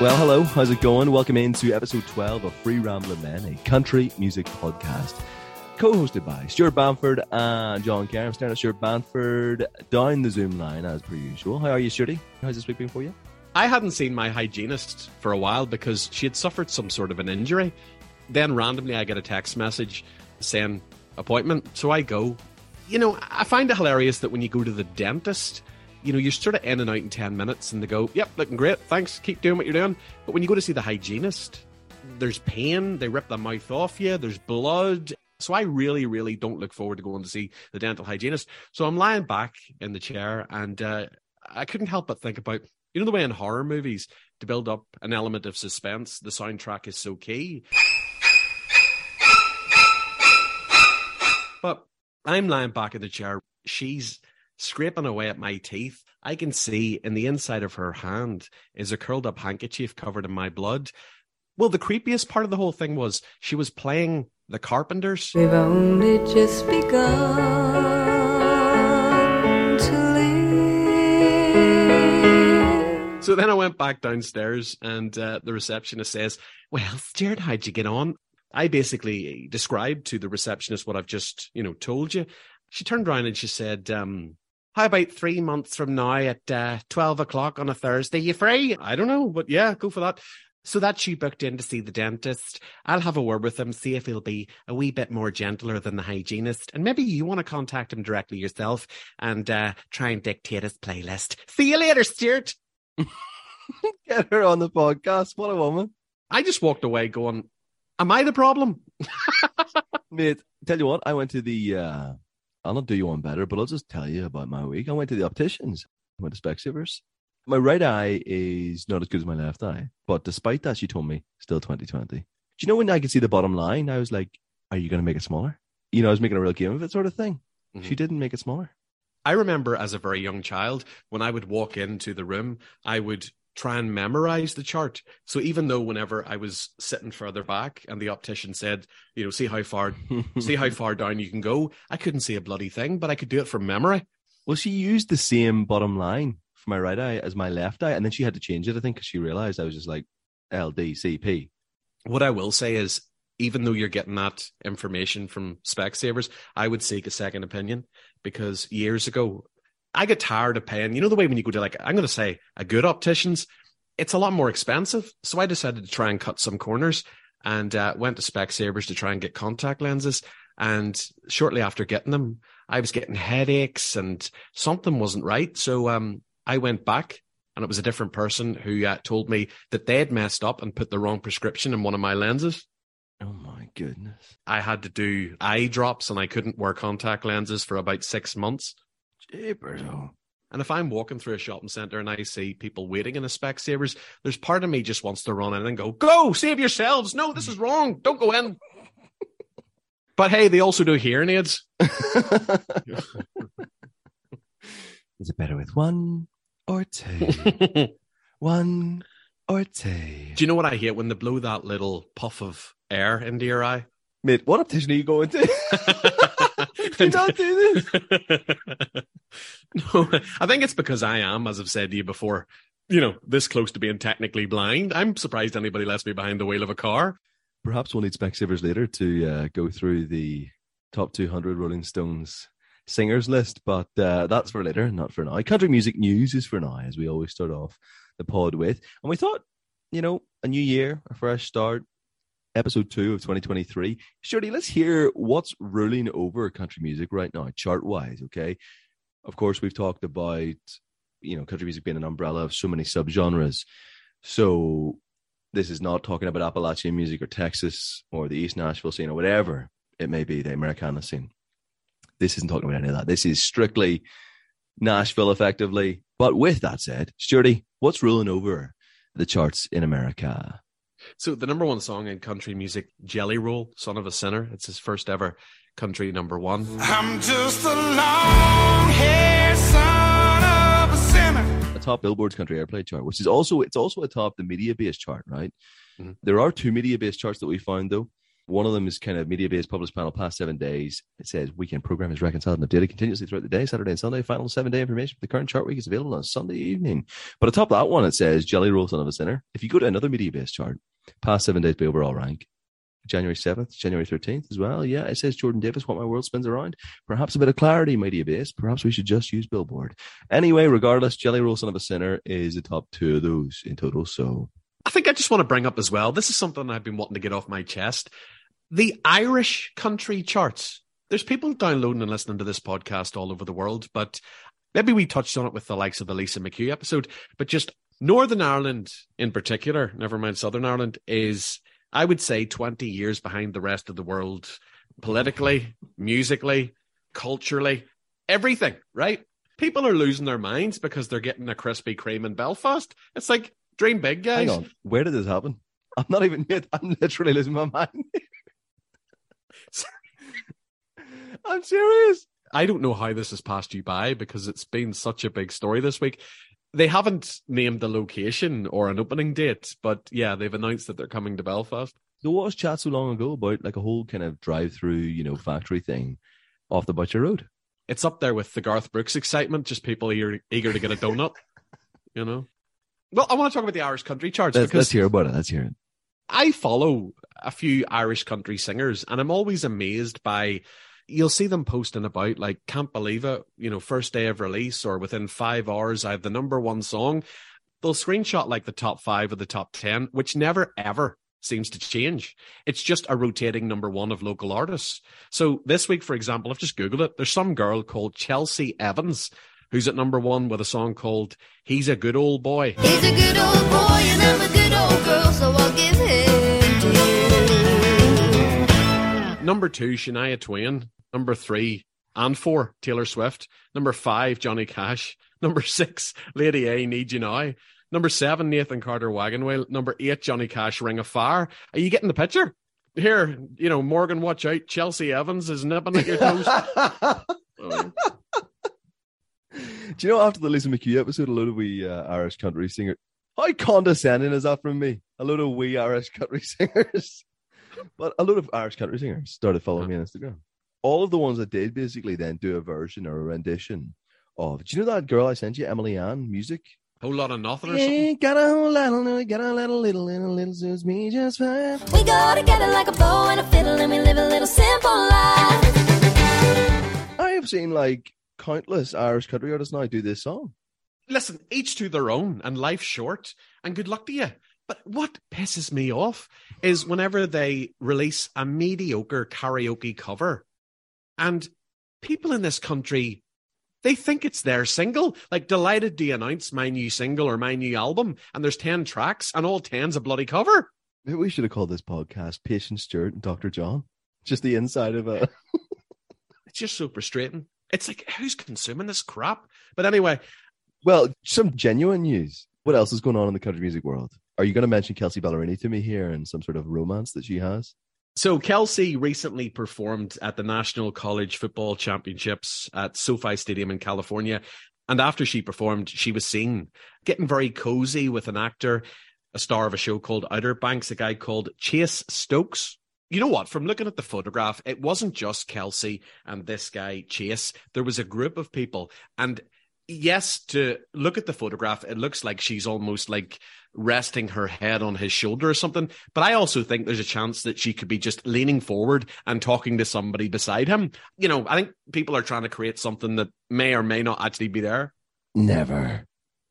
Well, hello, how's it going? Welcome into episode 12 of Free Rambling Men, a country music podcast, co hosted by Stuart Banford and John Kerr. I'm staring at Stuart Banford down the Zoom line as per usual. How are you, Stuarty? How's this week been for you? I hadn't seen my hygienist for a while because she had suffered some sort of an injury. Then randomly, I get a text message saying appointment. So I go. You know, I find it hilarious that when you go to the dentist, you know, you're sort of in and out in 10 minutes and they go, yep, looking great, thanks, keep doing what you're doing. But when you go to see the hygienist, there's pain, they rip the mouth off you, there's blood. So I really, really don't look forward to going to see the dental hygienist. So I'm lying back in the chair and uh, I couldn't help but think about, you know, the way in horror movies, to build up an element of suspense, the soundtrack is so key. But I'm lying back in the chair. She's scraping away at my teeth. I can see in the inside of her hand is a curled up handkerchief covered in my blood. Well, the creepiest part of the whole thing was she was playing the Carpenters. We've only just begun to live. So then I went back downstairs, and uh, the receptionist says, Well, Stuart, how'd you get on? I basically described to the receptionist what I've just, you know, told you. She turned around and she said, um, how about three months from now at uh, 12 o'clock on a Thursday? You free? I don't know, but yeah, go for that. So that she booked in to see the dentist. I'll have a word with him, see if he'll be a wee bit more gentler than the hygienist. And maybe you want to contact him directly yourself and uh, try and dictate his playlist. See you later, Stuart. Get her on the podcast. What a woman. I just walked away going, Am I the problem? Mate, tell you what, I went to the uh I'll not do you one better, but I'll just tell you about my week. I went to the opticians. I went to Specsavers. My right eye is not as good as my left eye, but despite that, she told me still 2020. Do you know when I could see the bottom line? I was like, "Are you going to make it smaller?" You know, I was making a real game of it, sort of thing. Mm-hmm. She didn't make it smaller. I remember as a very young child when I would walk into the room, I would try and memorize the chart. So even though whenever I was sitting further back and the optician said, you know, see how far, see how far down you can go, I couldn't see a bloody thing, but I could do it from memory. Well, she used the same bottom line for my right eye as my left eye, and then she had to change it, I think, because she realized I was just like LDCP. What I will say is, even though you're getting that information from Specsavers, I would seek a second opinion because years ago I get tired of paying. You know the way when you go to like I'm going to say a good optician's, it's a lot more expensive. So I decided to try and cut some corners and uh, went to Specsavers to try and get contact lenses. And shortly after getting them, I was getting headaches and something wasn't right. So um, I went back and it was a different person who uh, told me that they had messed up and put the wrong prescription in one of my lenses. Oh my goodness. I had to do eye drops and I couldn't wear contact lenses for about six months. Jeepers. And if I'm walking through a shopping center and I see people waiting in a Specsavers, there's part of me just wants to run in and go, "Go, save yourselves! No, this is wrong. Don't go in." but hey, they also do hearing aids. is it better with one or two? one or two? Do you know what I hate when they blow that little puff of air into your eye? Mate, what optician are you going to? do not do this. no, I think it's because I am, as I've said to you before, you know, this close to being technically blind. I'm surprised anybody lets me behind the wheel of a car. Perhaps we'll need Specsavers later to uh, go through the top 200 Rolling Stones singers list, but uh, that's for later, not for now. Country music news is for now, as we always start off the pod with. And we thought, you know, a new year, a fresh start, episode two of 2023. Shorty, let's hear what's ruling over country music right now, chart wise. Okay. Of course, we've talked about, you know, country music being an umbrella of so many subgenres. So this is not talking about Appalachian music or Texas or the East Nashville scene or whatever it may be, the Americana scene. This isn't talking about any of that. This is strictly Nashville, effectively. But with that said, Stuarty, what's ruling over the charts in America? So the number one song in country music, Jelly Roll, Son of a Sinner. It's his first ever country number one. I'm just a long hair son of a sinner. A top Billboard's country airplay chart, which is also it's also a top the media based chart, right? Mm-hmm. There are two media based charts that we found though. One of them is kind of media based published panel past seven days. It says weekend program is reconciled and updated continuously throughout the day, Saturday and Sunday. Final seven day information for the current chart week is available on Sunday evening. But atop that one, it says Jelly Roll Son of a Sinner. If you go to another media based chart, past seven days by overall rank, January 7th, January 13th as well. Yeah, it says Jordan Davis, What My World Spins Around. Perhaps a bit of clarity, media base. Perhaps we should just use Billboard. Anyway, regardless, Jelly Roll Son of a Sinner is the top two of those in total. So I think I just want to bring up as well. This is something I've been wanting to get off my chest. The Irish country charts. There's people downloading and listening to this podcast all over the world, but maybe we touched on it with the likes of the Lisa McHugh episode, but just Northern Ireland in particular, never mind Southern Ireland, is, I would say, 20 years behind the rest of the world politically, musically, culturally, everything, right? People are losing their minds because they're getting a Krispy Kreme in Belfast. It's like, dream big, guys. hang on. Where did this happen? I'm not even yet. I'm literally losing my mind. I'm serious. I don't know how this has passed you by because it's been such a big story this week. They haven't named the location or an opening date, but yeah, they've announced that they're coming to Belfast. There was chat so long ago about like a whole kind of drive through, you know, factory thing off the Butcher Road. It's up there with the Garth Brooks excitement, just people eager, eager to get a donut, you know? Well, I want to talk about the Irish country charts Let's, because let's hear about it. Let's hear it. I follow a few Irish country singers and I'm always amazed by you'll see them posting about like can't believe it, you know, first day of release or within 5 hours I have the number 1 song. They'll screenshot like the top 5 or the top 10, which never ever seems to change. It's just a rotating number 1 of local artists. So this week for example, I've just googled it. There's some girl called Chelsea Evans who's at number 1 with a song called He's a Good Old Boy. He's a good old boy and I'm a good old girl, so I'll give him to you. Number two, Shania Twain. Number three and four, Taylor Swift. Number five, Johnny Cash. Number six, Lady A, Need You Now. Number seven, Nathan Carter Wagon Wheel. Number eight, Johnny Cash, Ring of Fire. Are you getting the picture? Here, you know, Morgan, watch out. Chelsea Evans is nipping at your toes. Oh. Do you know after the Lisa McHugh episode, a lot of we uh, Irish country singer. How condescending is that from me? A lot of we Irish country singers, but a lot of Irish country singers started following me on Instagram. All of the ones that did basically then do a version or a rendition of. Do you know that girl I sent you, Emily Ann, music? A whole lot of nothing or something. Got a whole lot of little, got a little, little, little, little suits me just fine. We go together like a bow and a fiddle and we live a little simple life. I have seen like countless Irish country artists now do this song. Listen, each to their own, and life's short, and good luck to you. But what pisses me off is whenever they release a mediocre karaoke cover, and people in this country, they think it's their single. Like, delighted to announce my new single or my new album, and there's 10 tracks, and all 10's a bloody cover. Maybe we should have called this podcast Patient Stewart and Dr. John. Just the inside of a. It's just so frustrating. It's like, who's consuming this crap? But anyway, Well, some genuine news. What else is going on in the country music world? Are you going to mention Kelsea Ballerini to me here and some sort of romance that she has? So Kelsea recently performed at the National College Football Championships at SoFi Stadium in California. And after she performed, she was seen getting very cozy with an actor, a star of a show called Outer Banks, a guy called Chase Stokes. You know what? From looking at the photograph, it wasn't just Kelsea and this guy, Chase. There was a group of people. And yes, to look at the photograph, it looks like she's almost like resting her head on his shoulder or something. But I also think there's a chance that she could be just leaning forward and talking to somebody beside him. You know, I think people are trying to create something that may or may not actually be there. Never.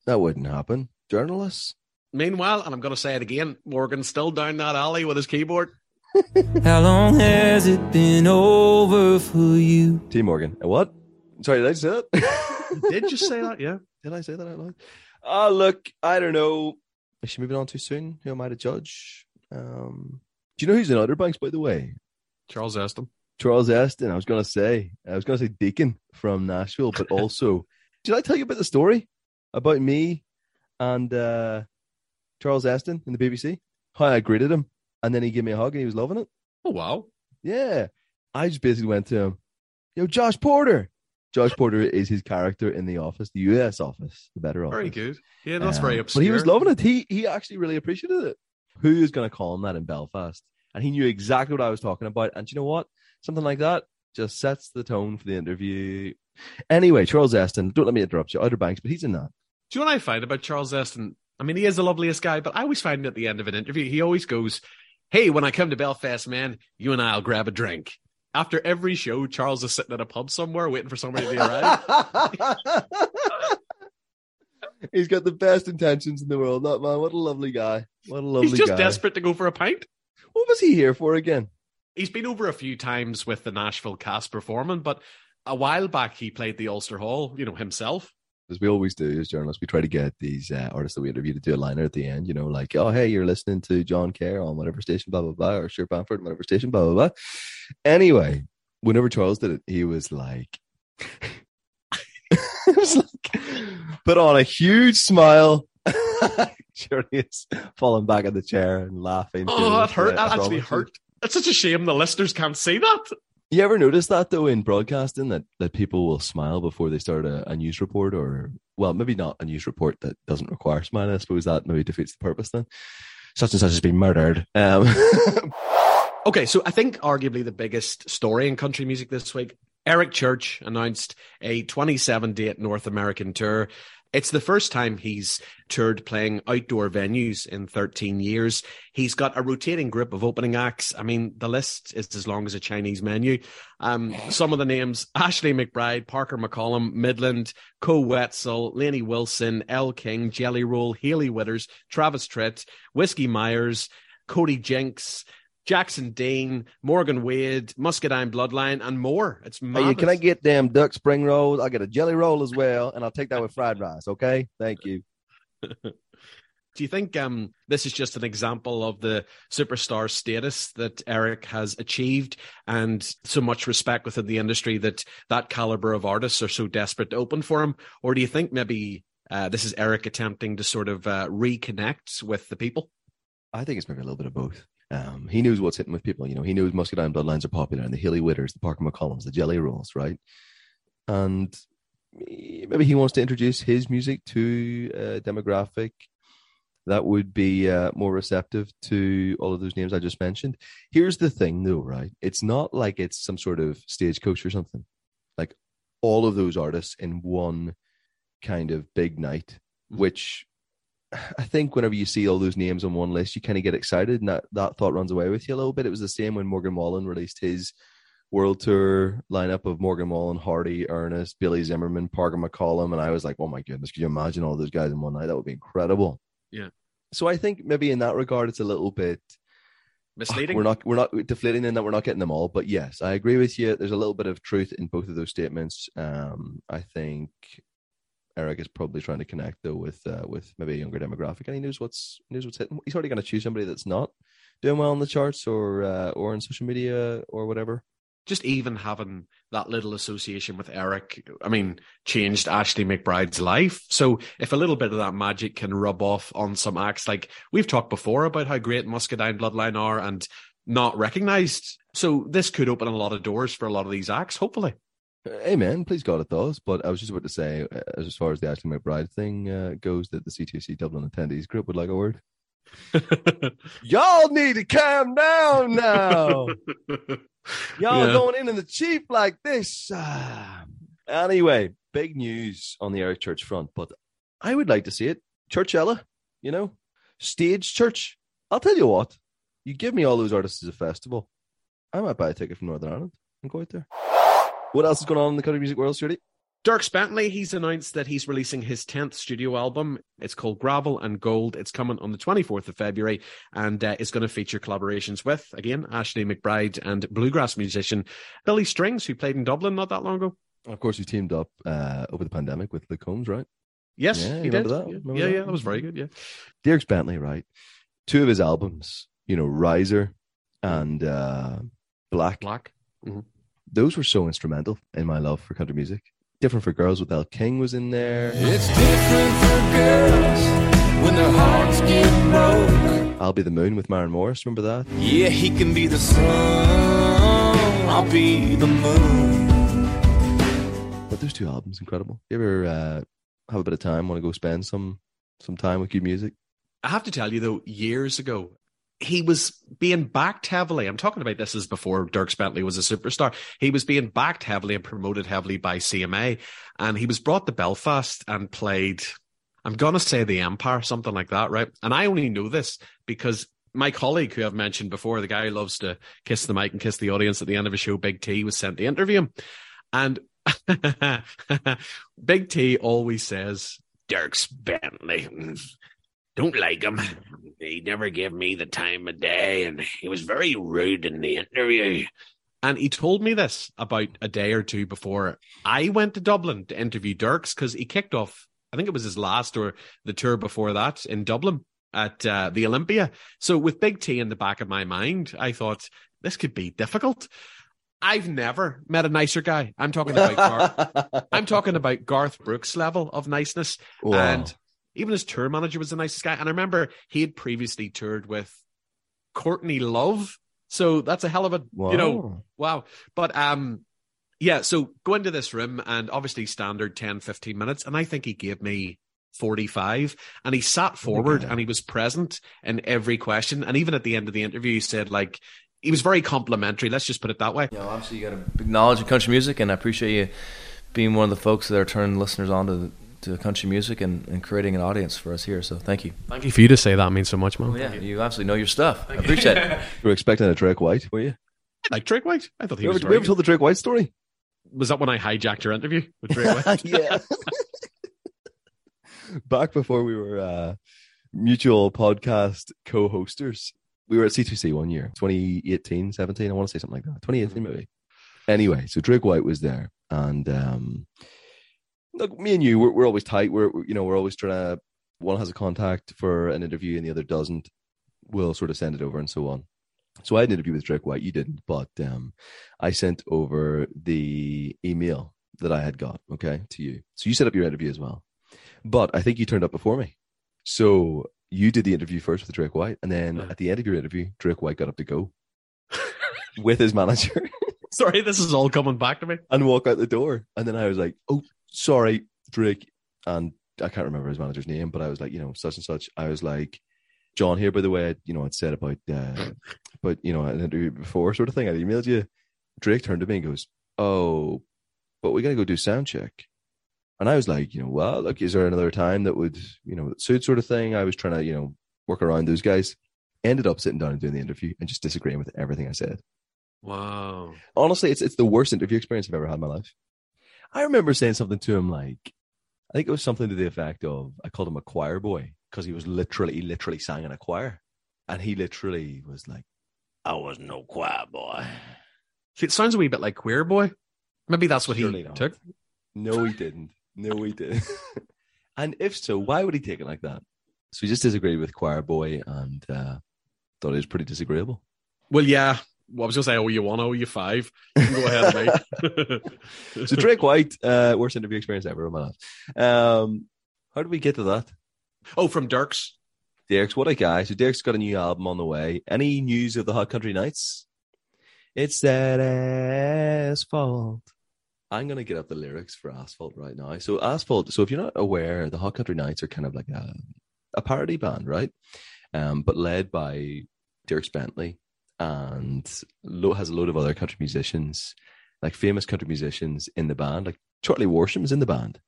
That wouldn't happen. Journalists? Meanwhile, and I'm going to say it again, Morgan's still down that alley with his keyboard. How long has it been over for you? T. Morgan. Uh, What? Sorry, did I say that? Did you say that? Yeah. did I say that out loud? Oh, look, I don't know. Is she moving on too soon? Who am I to judge? Um, do you know who's in Outer Banks, by the way? Charles Esten. Charles Esten. I was going to say, I was going to say Deacon from Nashville, but also, did I tell you about the story about me and uh, Charles Esten in the BBC? How I greeted him, and then he gave me a hug, and he was loving it. Oh, wow. Yeah, I just basically went to him, "Yo, Josh Porter." Josh Porter is his character in the office, the US office, the better office. Very good. Yeah, that's Um, very obscure. But he was loving it. He he actually really appreciated it. Who is going to call him that in Belfast? and he knew exactly what I was talking about. And you know what? Something like that just sets the tone for the interview. Anyway, Charles Esten, don't let me interrupt you, Outer Banks, but he's in that. Do you know what I find about Charles Esten? I mean, he is the loveliest guy, but I always find at the end of an interview, he always goes, Hey, when I come to Belfast, man, you and I'll grab a drink. After every show, Charles is sitting at a pub somewhere waiting for somebody to arrive. he's got the best intentions in the world, that man. What a lovely guy. What a lovely He's just guy. desperate to go for a pint. What was he here for again? He's been over a few times with the Nashville cast performing, but a while back he played the Ulster Hall, you know, himself. As we always do as journalists, we try to get these uh, artists that we interview to do a liner at the end, you know, like, oh, hey, you're listening to John Kerr on whatever station, blah, blah, blah, or Stuart Banford, whatever station, blah, blah, blah. Anyway, whenever Charles did it, he was like, was like, put on a huge smile. sure, is falling back in the chair and laughing. Oh, that hurt. Uh, That actually hurt. It's such a shame the listeners can't see that. You ever notice that though in broadcasting that, that people will smile before they start a, a news report or well maybe not a news report that doesn't require smiling. I suppose that maybe defeats the purpose then. Such and such has been murdered. Um, Okay, so I think arguably the biggest story in country music this week, Eric Church announced a 27 date North American tour. It's the first time he's toured playing outdoor venues in 13 years. He's got a rotating group of opening acts. I mean, the list is as long as a Chinese menu. Um, some of the names Ashley McBryde, Parker McCollum, Midland, Koe Wetzel, Lainey Wilson, Elle King, Jelly Roll, Hailey Whitters, Travis Tritt, Whiskey Myers, Cody Jinks, Jackson Dean, Morgan Wade, Muscadine Bloodline, and more. It's hey, mad. can I get them duck spring rolls? I'll get a jelly roll as well, and I'll take that with fried rice. Okay, thank you. Do you think um, this is just an example of the superstar status that Eric has achieved and so much respect within the industry that that caliber of artists are so desperate to open for him? Or do you think maybe uh, this is Eric attempting to sort of uh, reconnect with the people? I think it's maybe a little bit of both. Um, he knows what's hitting with people. You know, he knows Muscadine Bloodlines are popular, and the Hailey Whitters, the Parker McCollums, the Jelly Rolls, right? And maybe he wants to introduce his music to a demographic that would be uh, more receptive to all of those names I just mentioned. Here's the thing, though, right? It's not like it's some sort of stagecoach or something. Like all of those artists in one kind of big night, Mhm. which I think whenever you see all those names on one list, you kind of get excited, and that, that thought runs away with you a little bit. It was the same when Morgan Wallen released his world tour lineup of Morgan Wallen, Hardy, Ernest, Bailey Zimmerman, Parker McCollum, and I was like, oh my goodness, could you imagine all those guys in one night? That would be incredible. Yeah. So I think maybe in that regard, it's a little bit Misleading? we're not we're not deflating in that we're not getting them all, but yes, I agree with you. There's a little bit of truth in both of those statements. Um, I think Eric is probably trying to connect though with uh, with maybe a younger demographic, and he knows what's knows what's hitting. He's already going to choose somebody that's not doing well on the charts or uh, or on social media or whatever. just even having that little association with Eric, I mean, changed Ashley McBryde's life. So if a little bit of that magic can rub off on some acts, like we've talked before about how great Muscadine Bloodline are and not recognized. So this could open a lot of doors for a lot of these acts, hopefully. Amen. Please God it does. But I was just about to say, uh, as far as the Ashley McBryde thing uh, goes, that the C2C Dublin attendees group would like a word. Y'all need to calm down now. Y'all Yeah. going in in the cheap like this. Ah. Anyway, big news on the Eric Church front, but I would like to see it. Churchella, you know, stage church. I'll tell you what, you give me all those artists as a festival, I might buy a ticket from Northern Ireland and go out there. What else is going on in the country music world, Stuarty? Dierks Bentley, he's announced that he's releasing his 10th studio album. It's called Gravel and Gold. It's coming on the 24th of February and uh, it's going to feature collaborations with, again, Ashley McBryde and bluegrass musician Billy Strings, who played in Dublin not that long ago. Of course, you teamed up uh, over the pandemic with Luke Combs, right? Yes, Yeah, he did. remember that? Yeah, Remember yeah, that? yeah, that was very good. Yeah. Dierks Bentley, right? Two of his albums, you know, Riser and uh, Black. Black. Those were so instrumental in my love for country music. Different for Girls with Elle King was in there. It's different for girls when their hearts get broke. I'll Be the Moon with Maren Morris. Remember that? Yeah, he can be the sun. I'll be the moon. But those two albums, incredible. You ever uh, have a bit of time, want to go spend some some time with good music? I have to tell you, though, years ago, he was being backed heavily. I'm talking about this as before Dierks Bentley was a superstar. He was being backed heavily and promoted heavily by CMA. And he was brought to Belfast and played, I'm going to say the Empire, something like that, right? And I only know this because my colleague who I've mentioned before, the guy who loves to kiss the mic and kiss the audience at the end of a show, Big T, was sent to interview him. And Big T always says, Dierks Bentley. Don't like him. He never gave me the time of day, and he was very rude in the interview. And he told me this about a day or two before I went to Dublin to interview Dierks because he kicked off, I think it was his last or the tour before that in Dublin at uh, the Olympia. So with Big T in the back of my mind, I thought this could be difficult. I've never met a nicer guy. I'm talking about Garth, I'm talking about Garth Brooks level of niceness. Wow. And even his tour manager was the nicest guy. And I remember he had previously toured with Courtney Love. So that's a hell of a, you know, Wow. wow. But um, yeah, so go into this room and obviously standard 10, 15 minutes. And I think he gave me 45 and he sat forward Okay. and he was present in every question. And even at the end of the interview, he said, like, he was very complimentary. Let's just put it that way. You know, obviously you got a big knowledge of country music, and I appreciate you being one of the folks that are turning listeners on to to country music and, and creating an audience for us here. So thank you. Thank you for you to say that. means so much, man. Oh yeah, you absolutely know your stuff. I appreciate it. You were expecting a Drake White, were you? I Like Drake White. I thought he You was ever, very we ever told the Drake White story? Was that when I hijacked your interview with Drake White? yeah. Back before we were uh, mutual podcast co-hosters, we were at C2C one year, 2018, 17. I want to say something like that. 2018 maybe. Anyway, so Drake White was there, and um, look, me and you, we're, we're always tight. We're you know we're always trying to. One has a contact for an interview, and the other doesn't. We'll sort of send it over and so on. So I had an interview with Drake White. You didn't, but um, I sent over the email that I had got, okay, to you. So you set up your interview as well. But I think you turned up before me. So you did the interview first with Drake White, and then Yeah. at the end of your interview, Drake White got up to go with his manager Sorry, this is all coming back to me. and walk out the door. And then I was like, "Oh, sorry, Drake." And I can't remember his manager's name, but I was like, you know, such and such. I was like, John here, by the way, you know, I'd said about, uh, but you know, an interview before sort of thing. I emailed you. Drake turned to me and goes, "Oh, but we got to go do sound check." And I was like, you know, well, look, is there another time that would, you know, suit sort of thing? I was trying to, you know, work around those guys. Ended up sitting down and doing the interview and just disagreeing with everything I said Wow. honestly, it's it's the worst interview experience I've ever had in my life. I remember saying something to him like, I think it was something to the effect of, I called him a choir boy because he was literally, he literally sang in a choir, and he literally was like, I was no choir boy. See, it sounds a wee bit like Queer Boy. Maybe that's what Surely he not. took. No, he didn't. No, he didn't. and if so, why would he take it like that? So he just disagreed with choir boy and uh, thought it was pretty disagreeable. Well, yeah. Well, I was going to say, oh, you one, oh, you five. You can go ahead, mate. So Drake White, uh, worst interview experience ever in my life. Um, how did we get to that? oh, from Dierks. Dierks what a guy. So Dierks got a new album on the way. Any news of the Hot Country Knights? It's that asphalt. I'm gonna get up the lyrics for Asphalt right now. So Asphalt. So if you're not aware, the Hot Country Knights are kind of like a a parody band, right? Um, but led by Dierks Bentley and lo- has a load of other country musicians, like famous country musicians in the band. Like Charlie Worsham's in the band.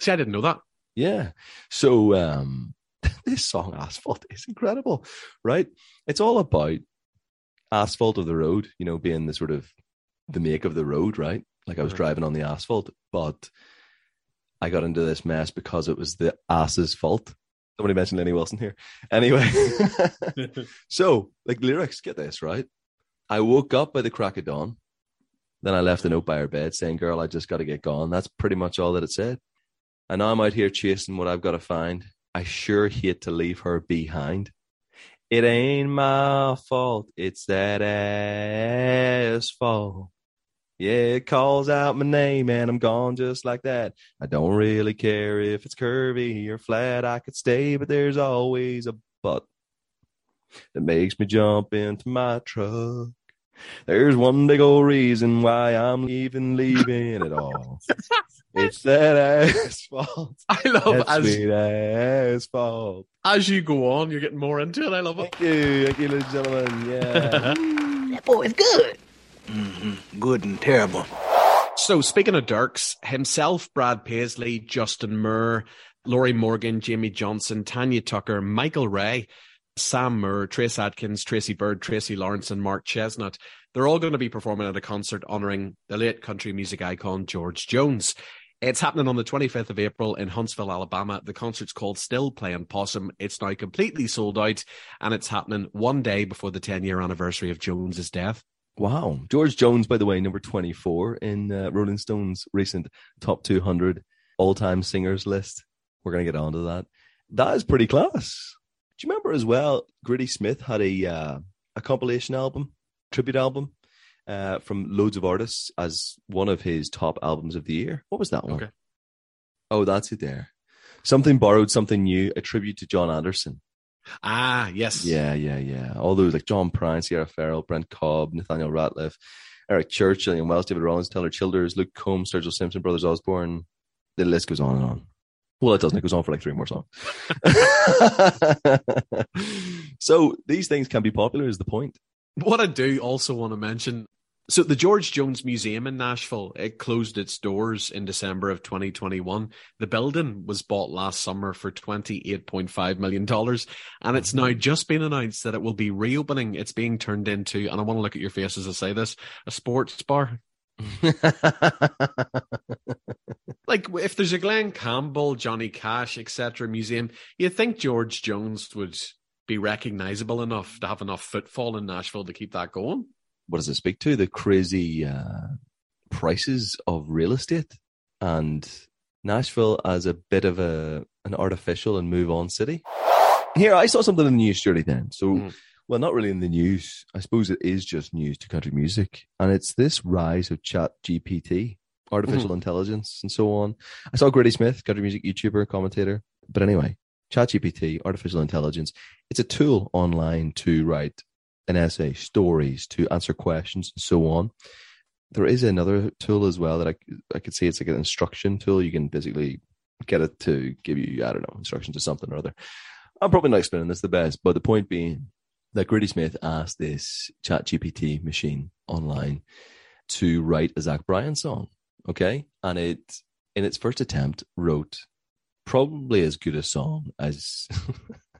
See, I didn't know that. Yeah. So um this song Asphalt is incredible, right? It's all about asphalt of the road, you know, being the sort of the make of the road, right? Like I was driving on the asphalt, but I got into this mess because it was the ass's fault. Somebody mentioned Lainey Wilson here. Anyway, so like lyrics, get this, right? I woke up by the crack of dawn. Then I left a note by her bed saying, Girl, I just got to get gone. That's pretty much all that it said. And now I'm out here chasing what I've got to find. I sure hate to leave her behind. It ain't my fault. It's that asphalt. Yeah, it calls out my name and I'm gone just like that. I don't really care if it's curvy or flat. I could stay, but there's always a but that makes me jump into my truck. There's one big old reason why I'm leaving, leaving it all. It's that asphalt. I love That as sweet asphalt. as you go on, you're getting more into it. I love it. Thank you, thank you, ladies and gentlemen. Yeah. That boy is good. Mm-hmm. Good and terrible. So speaking of Dierks, himself, Brad Paisley, Justin Moore, Lorrie Morgan, Jamey Johnson, Tanya Tucker, Michael Ray, Sam Moore, Trace Adkins, Tracy Byrd, Tracy Lawrence, and Mark Chesnutt. They're all going to be performing at a concert honoring the late country music icon George Jones. It's happening on the 25th of April in Huntsville, Alabama. The concert's called Still Playing Possum. It's now completely sold out and it's happening one day before the 10 year anniversary of Jones's death. Wow. George Jones, by the way, number 24 in uh, Rolling Stone's recent top 200 all time singers list. We're going to get onto that. That is pretty class. Do you remember as well, Grady Smith had a, uh, a compilation album, tribute album uh, from loads of artists as one of his top albums of the year? What was that one? Okay. Oh, that's it there. Something borrowed, something new, a tribute to John Anderson. Ah, yes. Yeah, yeah, yeah. All those like John Prine, Sierra Farrell, Brent Cobb, Nathaniel Rateliff, Eric Church, Gillian Welch, David Rawlings, Tyler Childers, Luke Combs, Sturgill Simpson, Brothers Osborne. The list goes on and on. Well, it doesn't. It goes on for like three more songs. so these things can be popular, is the point. What I do also want to mention so the George Jones Museum in Nashville, it closed its doors in December of 2021. The building was bought last summer for $28.5 million. And it's mm-hmm. now just been announced that it will be reopening. It's being turned into, and I want to look at your face as I say this, a sports bar. Like if there's a Glen Campbell, Johnny Cash, etc. museum, you'd think George Jones would be recognizable enough to have enough footfall in Nashville to keep that going. What does it speak to? The crazy uh, prices of real estate and Nashville as a bit of a an artificial and move on city. Here, I saw something in the news surely then. So, Mhm. well, not really in the news. I suppose it is just news to country music, and it's this rise of Chat GPT, artificial intelligence, and so on. I saw Grady Smith, country music YouTuber, commentator. But anyway, Chat GPT, artificial intelligence. It's a tool online to write an essay, stories, to answer questions, and so on. There is another tool as well that I, I could say it's like an instruction tool. You can basically get it to give you, I don't know, instructions to something or other. I'm probably not explaining this the best, but the point being that Grady Smith asked this chat GPT machine online to write a Zach Bryan song. Okay. And it, in its first attempt, wrote probably as good a song as,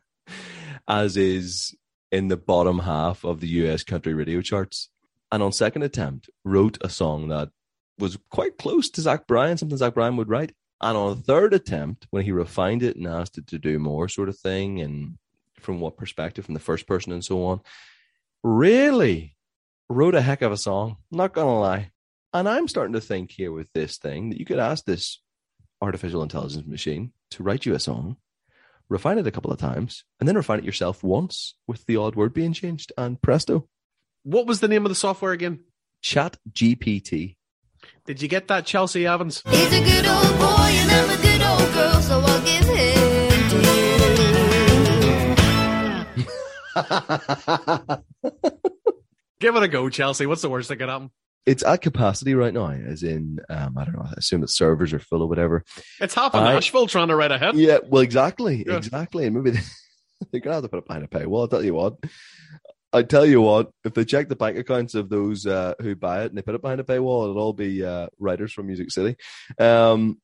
as is in the bottom half of the US country radio charts. And on second attempt, wrote a song that was quite close to Zach Bryan, something Zach Bryan would write. And on a third attempt, when he refined it and asked it to do more sort of thing, and from what perspective, from the first person and so on, really wrote a heck of a song. Not gonna lie. And I'm starting to think here with this thing that you could ask this artificial intelligence machine to write you a song, refine it a couple of times, and then refine it yourself once with the odd word being changed, and presto. What was the name of the software again? Chat GPT. Did you get that, Chelsea Evans? He's a good old boy and I'm a good old girl, so I'll give him to you. Give it a go, Chelsea. What's the worst that could happen? It's at capacity right now, as in, um, I don't know, I assume that servers are full or whatever. It's half of I- Nashville trying to write a hit. Yeah, well, exactly, Yeah. exactly. And maybe they, they're gonna have to put it behind a paywall. I'll tell you what. I tell you what, if they check the bank accounts of those uh, who buy it and they put it behind a paywall, it'll all be uh, writers from Music City. Um,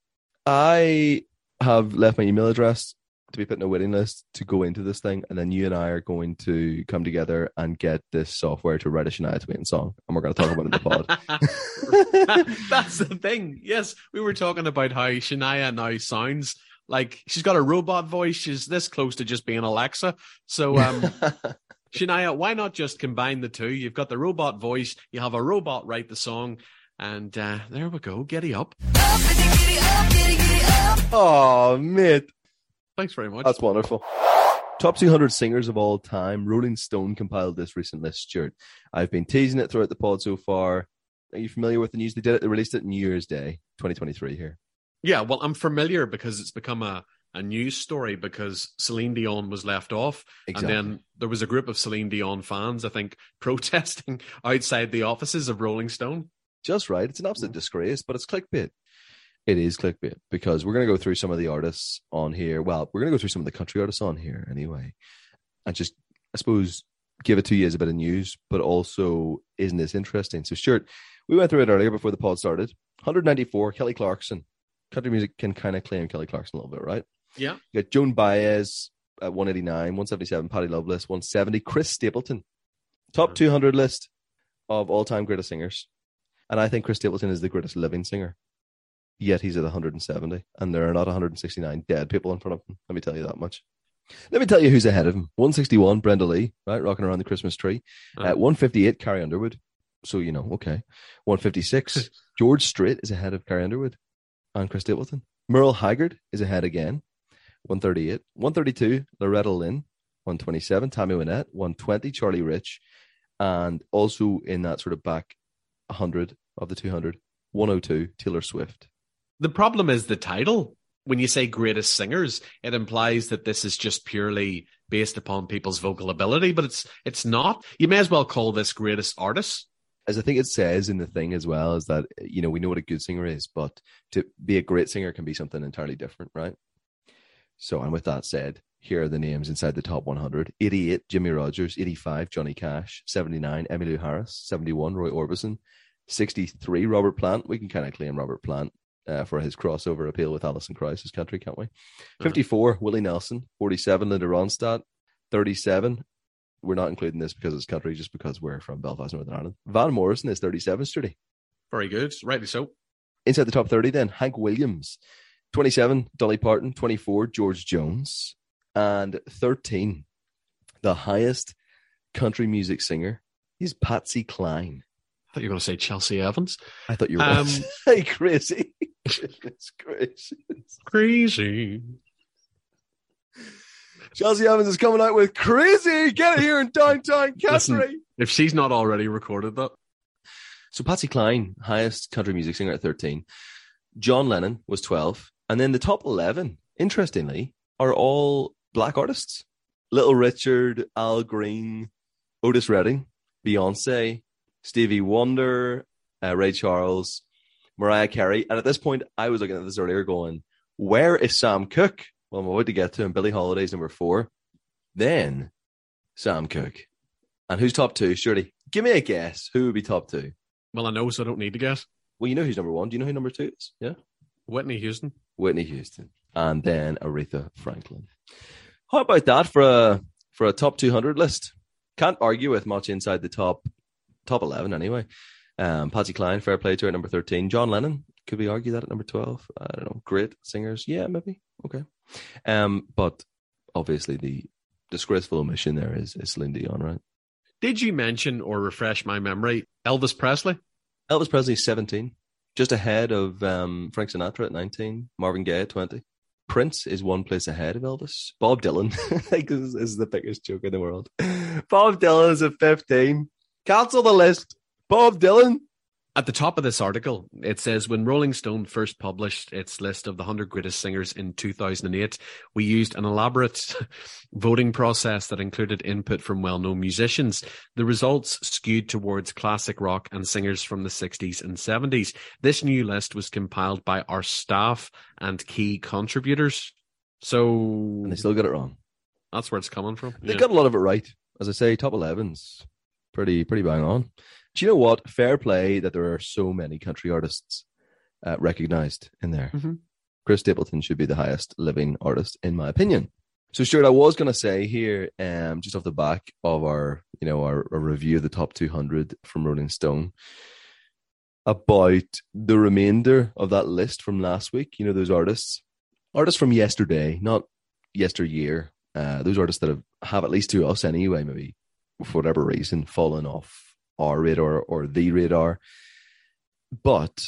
I have left my email address to be put in a waiting list to go into this thing, and then you and I are going to come together and get this software to write a Shania Twain song, and we're going to talk about it in the pod. That's the thing. Yes, we were talking about how Shania now sounds like she's got a robot voice. She's this close to just being Alexa. So, um, Shania, why not just combine the two? You've got the robot voice, you have a robot write the song, and uh, there we go. Giddy up. oh, mate. Thanks very much. That's wonderful. Top 200 singers of all time. Rolling Stone compiled this recent list, Stuart. I've been teasing it throughout the pod so far. Are you familiar with the news? They did it. They released it New Year's Day, 2023 here. Yeah, well, I'm familiar because it's become a, a news story because Celine Dion was left off. Exactly. And then there was a group of Celine Dion fans, I think, protesting outside the offices of Rolling Stone. Just right. It's an absolute mm. disgrace, but it's clickbait. It is clickbait because we're going to go through some of the artists on here. Well, we're going to go through some of the country artists on here anyway, and just I suppose give it to you as a bit of news, but also isn't this interesting? So, Stuart, we went through it earlier before the pod started. 194, Kelly Clarkson. Country music can kind of claim Kelly Clarkson a little bit, right? Yeah. You got Joan Baez at 189, 177, Patty Loveless, 170, Chris Stapleton. Top 200 list of all time greatest singers. And I think Chris Stapleton is the greatest living singer. Yet he's at 170, and there are not 169 dead people in front of him. Let me tell you that much. Let me tell you who's ahead of him. 161, Brenda Lee, right, rocking around the Christmas tree. Oh. At 158, Carrie Underwood. So, you know, okay. 156, George Strait is ahead of Carrie Underwood and Chris Stapleton. Merle Haggard is ahead again. 138. 132, Loretta Lynn. 127, Tammy Wynette. 120, Charlie Rich. And also in that sort of back 100 of the 200, 102, Taylor Swift. The problem is the title. When you say greatest singers, it implies that this is just purely based upon people's vocal ability, but it's it's not. You may as well call this greatest artist. As I think it says in the thing as well, is that, you know, we know what a good singer is, but to be a great singer can be something entirely different, right? So, and with that said, here are the names inside the top 100 88, Jimmie Rodgers, 85, Johnny Cash, 79, Emmylou Harris, 71, Roy Orbison, 63, Robert Plant. We can kind of claim Robert Plant uh, for his crossover appeal with Alison Krauss's country, can't we? 54, Willie Nelson, 47, Linda Ronstadt, 37. We're not including this because it's country, just because we're from Belfast, Northern Ireland. Van Morrison is 37, Sturdy. Very good, rightly so. Inside the top 30, then, Hank Williams, 27, Dolly Parton, 24, George Jones, and 13, the highest country music singer is Patsy Cline. I thought you were going to say Chelsea Evans. I thought you were Um, hey, crazy. Goodness gracious. Crazy. Chelsea Evans is coming out with crazy. Get it here in downtown country. If she's not already recorded that, So Patsy Cline, highest country music singer at 13. John Lennon was 12. And then the top 11, interestingly, are all black artists. Little Richard, Al Green, Otis Redding, Beyonce, Stevie Wonder, uh, Ray Charles, Mariah Carey. And at this point, I was looking at this earlier going, where is Sam Cooke? Well, I'm about to get to him. Billie Holiday's number four. Then Sam Cooke. And who's top two? Surely, give me a guess. Who would be top two? well, I know, so I don't need to guess. Well, you know who's number one. Do you know who number two is? Yeah. Whitney Houston. Whitney Houston. And then Aretha Franklin. How about that for a for a top 200 list? Can't argue with much inside the top top 11 anyway. Um, Patsy Cline, fair play to her at number 13. John Lennon, could we argue that at number 12? I don't know. Great singers. Yeah, maybe. Okay. Um, but obviously the disgraceful omission there is, is Celine Dion, right? Did you mention or refresh my memory Elvis Presley? Elvis Presley, 17, just ahead of um, Frank Sinatra at 19, Marvin Gaye at 20. Prince is one place ahead of Elvis. Bob Dylan, I think is, this is the biggest joke in the world. Bob Dylan is at 15. Cancel the list. Bob Dylan. At the top of this article, it says when Rolling Stone first published its list of the 100 greatest singers in 2008, we used an elaborate voting process that included input from well known musicians. The results skewed towards classic rock and singers from the 60s and 70s. This new list was compiled by our staff and key contributors. So And they still got it wrong. that's where it's coming from. They Yeah. got a lot of it right. As I say, top 11's pretty, pretty bang on. Do you know what? Fair play that there are so many country artists uh, recognized in there. Mhm. Chris Stapleton should be the highest living artist, in my opinion. So, Stuart, I was going to say here, um, just off the back of our, you know, our, our review of the top 200 from Rolling Stone, about the remainder of that list from last week. You know, those artists, artists from yesterday, not yesteryear. Uh, those artists that have, have at least to us anyway, maybe for whatever reason, fallen off our radar or the radar. But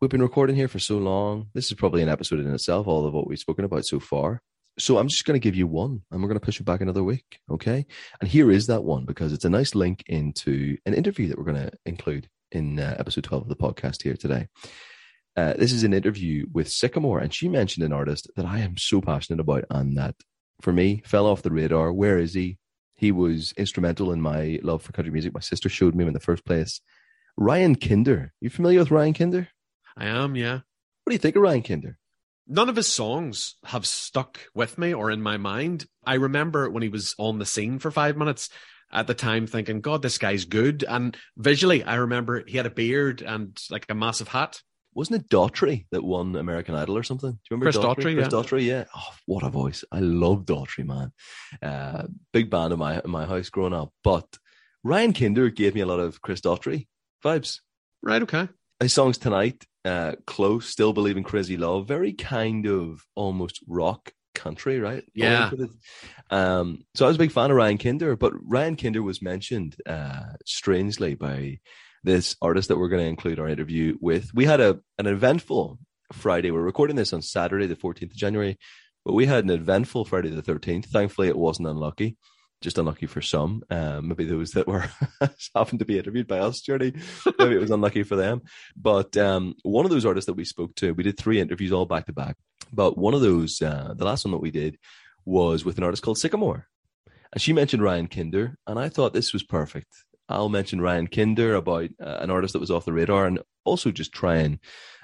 we've been recording here for so long. This is probably an episode in itself, all of what we've spoken about so far. So I'm just going to give you one and we're going to push it back another week. Okay. And here is that one because it's a nice link into an interview that we're going to include in uh, episode 12 of the podcast here today. Uh, this is an interview with Sykamore, and she mentioned an artist that I am so passionate about and that for me fell off the radar. Where is he? He was instrumental in my love for country music. My sister showed me him in the first place. Ryan Kinder. You familiar with Ryan Kinder? I am, yeah. What do you think of Ryan Kinder? None of his songs have stuck with me or in my mind. I remember when he was on the scene for five minutes at the time thinking, God, this guy's good. And visually, I remember he had a beard and like a massive hat. Wasn't it Daughtry that won American Idol or something? Do you remember Chris Daughtry, Chris yeah. Daughtry, yeah. Oh, what a voice! I love Daughtry, man. Uh, big band in my in my house growing up. But Ryan Kinder gave me a lot of Chris Daughtry vibes. Right, okay. His songs tonight, uh, close, still believing crazy love, very kind of almost rock country, right? Yeah. Um, so I was a big fan of Ryan Kinder, but Ryan Kinder was mentioned uh, strangely by this artist that we're going to include our interview with. We had a an eventful Friday. We're recording this on Saturday, the 14th of January, but we had an eventful Friday the 13th. Thankfully, it wasn't unlucky. Just unlucky for some, um, maybe those that were happened to be interviewed by us, Journey. Maybe it was unlucky for them. But um, one of those artists that we spoke to, we did three interviews all back to back. But one of those, uh, the last one that we did, was with an artist called Sykamore, and she mentioned Ryan Kinder, and I thought this was perfect. I'll mention Ryan Kinder about uh, an artist that was off the radar, and also just try and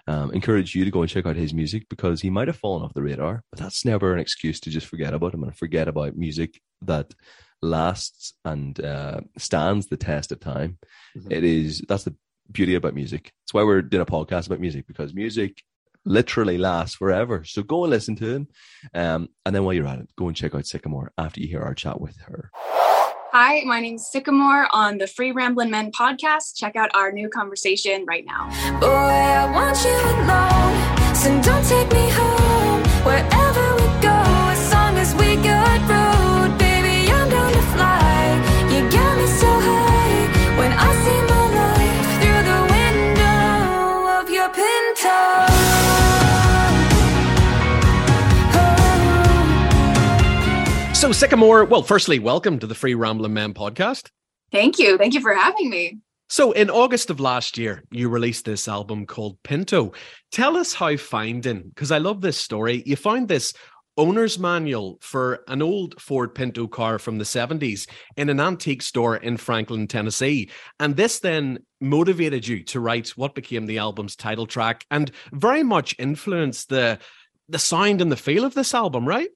um, encourage you to go and check out his music because he might have fallen off the radar, but that's never an excuse to just forget about him and forget about music that lasts and uh, stands the test of time. Mhm. It is that's the beauty about music. That's why we're doing a podcast about music because music literally lasts forever. So go and listen to him, um, and then while you're at it, go and check out Sykamore after you hear our chat with her. Hi, my name's Sykamore on the Free Ramblin' Men podcast. Check out our new conversation right now. Boy, I want you alone. So don't take me home. Wherever we So, Sykamore, well, firstly, welcome to the Free Rambling Men podcast. Thank you. Thank you for having me. So, in August of last year, you released this album called Pinto. Tell us how finding, because I love this story. You found this owner's manual for an old Ford Pinto car from the 70s in an antique store in Franklin, Tennessee. And this then motivated you to write what became the album's title track and very much influenced the the sound and the feel of this album, right?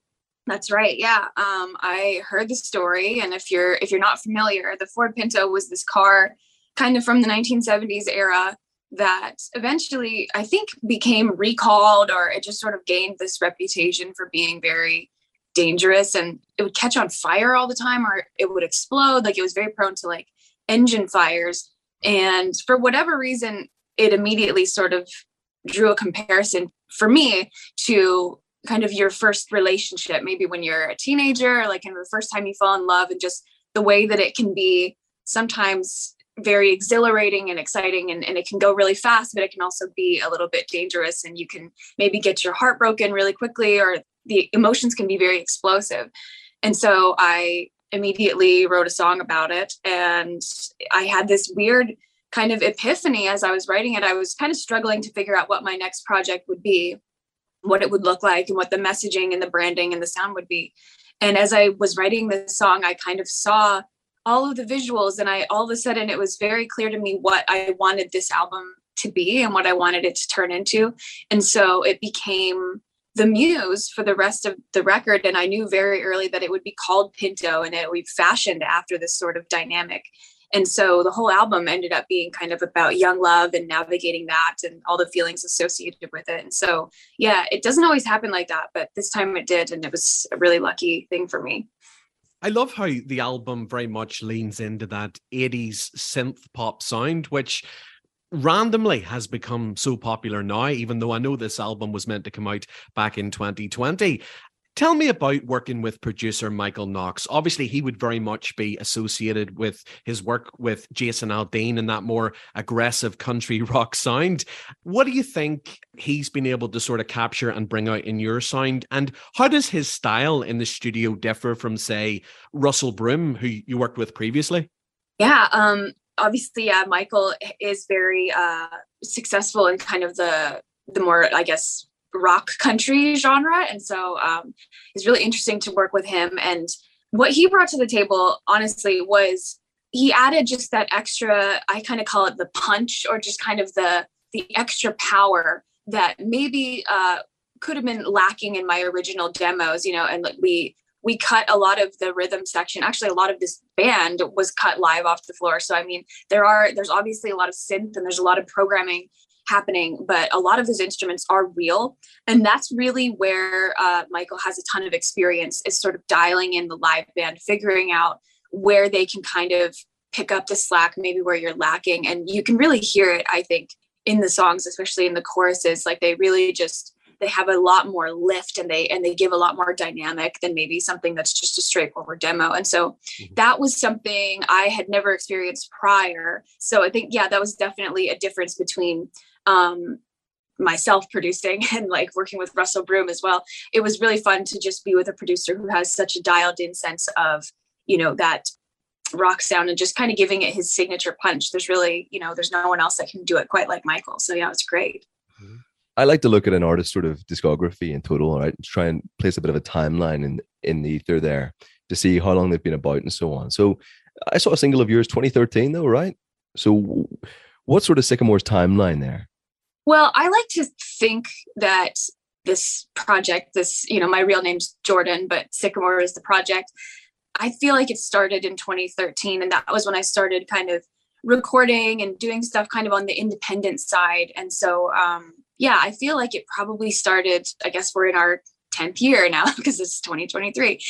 That's right. Yeah. Um, I heard the story, and if you're if you're not familiar, the Ford Pinto was this car, kind of from the 1970s era, that eventually I think became recalled, or it just sort of gained this reputation for being very dangerous, and it would catch on fire all the time, or it would explode. Like it was very prone to like engine fires, and for whatever reason, it immediately sort of drew a comparison for me to kind of your first relationship, maybe when you're a teenager, like in the first time you fall in love, and just the way that it can be sometimes very exhilarating and exciting and, and it can go really fast, but it can also be a little bit dangerous and you can maybe get your heart broken really quickly or the emotions can be very explosive. And so I immediately wrote a song about it and I had this weird kind of epiphany as I was writing it. I was kind of struggling to figure out what my next project would be what it would look like and what the messaging and the branding and the sound would be. And as I was writing this song, I kind of saw all of the visuals and I all of a sudden it was very clear to me what I wanted this album to be and what I wanted it to turn into. And so it became the muse for the rest of the record. And I knew very early that it would be called Pinto and it would be fashioned after this sort of dynamic. And so the whole album ended up being kind of about young love and navigating that and all the feelings associated with it. And so, yeah, it doesn't always happen like that, but this time it did. And it was a really lucky thing for me. I love how the album very much leans into that 80s synth pop sound, which randomly has become so popular now, even though I know this album was meant to come out back in 2020. Tell me about working with producer Michael Knox. Obviously, he would very much be associated with his work with Jason Aldean and that more aggressive country rock sound. What do you think he's been able to sort of capture and bring out in your sound? And how does his style in the studio differ from, say, Russell Broom, who you worked with previously? Yeah, um, obviously, yeah, Michael is very uh, successful in kind of the the more, I guess, rock country genre and so um, it's really interesting to work with him and what he brought to the table honestly was he added just that extra i kind of call it the punch or just kind of the the extra power that maybe uh, could have been lacking in my original demos, you know, and we we cut a lot of the rhythm section. Actually, a lot of this band was cut live off the floor. So I mean, there are there's obviously a lot of synth and there's a lot of programming happening, but a lot of those instruments are real, and that's really where uh, Michael has a ton of experience. Is sort of dialing in the live band, figuring out where they can kind of pick up the slack, maybe where you're lacking, and you can really hear it. I think in the songs, especially in the choruses, like they really just they have a lot more lift and they and they give a lot more dynamic than maybe something that's just a straightforward demo and so mm-hmm. that was something i had never experienced prior so i think yeah that was definitely a difference between um myself producing and like working with russell broom as well it was really fun to just be with a producer who has such a dialed in sense of you know that rock sound and just kind of giving it his signature punch there's really you know there's no one else that can do it quite like michael so yeah it's great mm-hmm. I like to look at an artist's sort of discography in total, right? Try and place a bit of a timeline in in the ether there to see how long they've been about and so on. So I saw a single of yours 2013 though, right? So what sort of Sykamore's timeline there? Well, I like to think that this project, this, you know, my real name's Jordan, but Sykamore is the project. I feel like it started in 2013 and that was when I started kind of recording and doing stuff kind of on the independent side. And so um yeah, I feel like it probably started, I guess we're in our 10th year now because it's 2023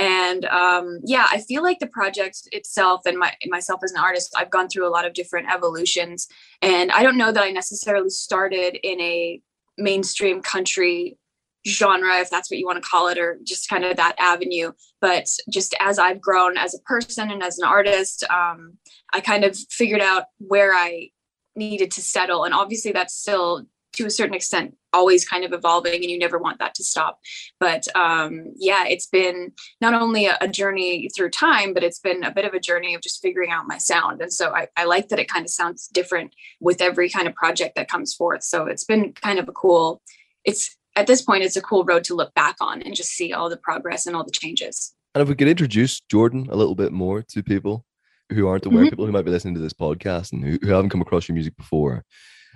and um, yeah i feel like the project itself and my myself as an artist i've gone through a lot of different evolutions. And i don't know that i necessarily started in a mainstream country genre if that's what you want to call it or just kind of that avenue. But just as i've grown as a person and as an artist um, i kind of figured out where i needed to settle. And obviously that's still to a certain extent always kind of evolving and you never want that to stop. But um yeah it's been not only a, a, journey through time but it's been a bit of a journey of just figuring out my sound. And so I, I like that it kind of sounds different with every kind of project that comes forth. So it's been kind of a cool it's at this point it's a cool road to look back on and just see all the progress and all the changes. And if we could introduce jordan a little bit more to people who aren't aware mm-hmm. people who might be listening to this podcast and who, who haven't come across your music before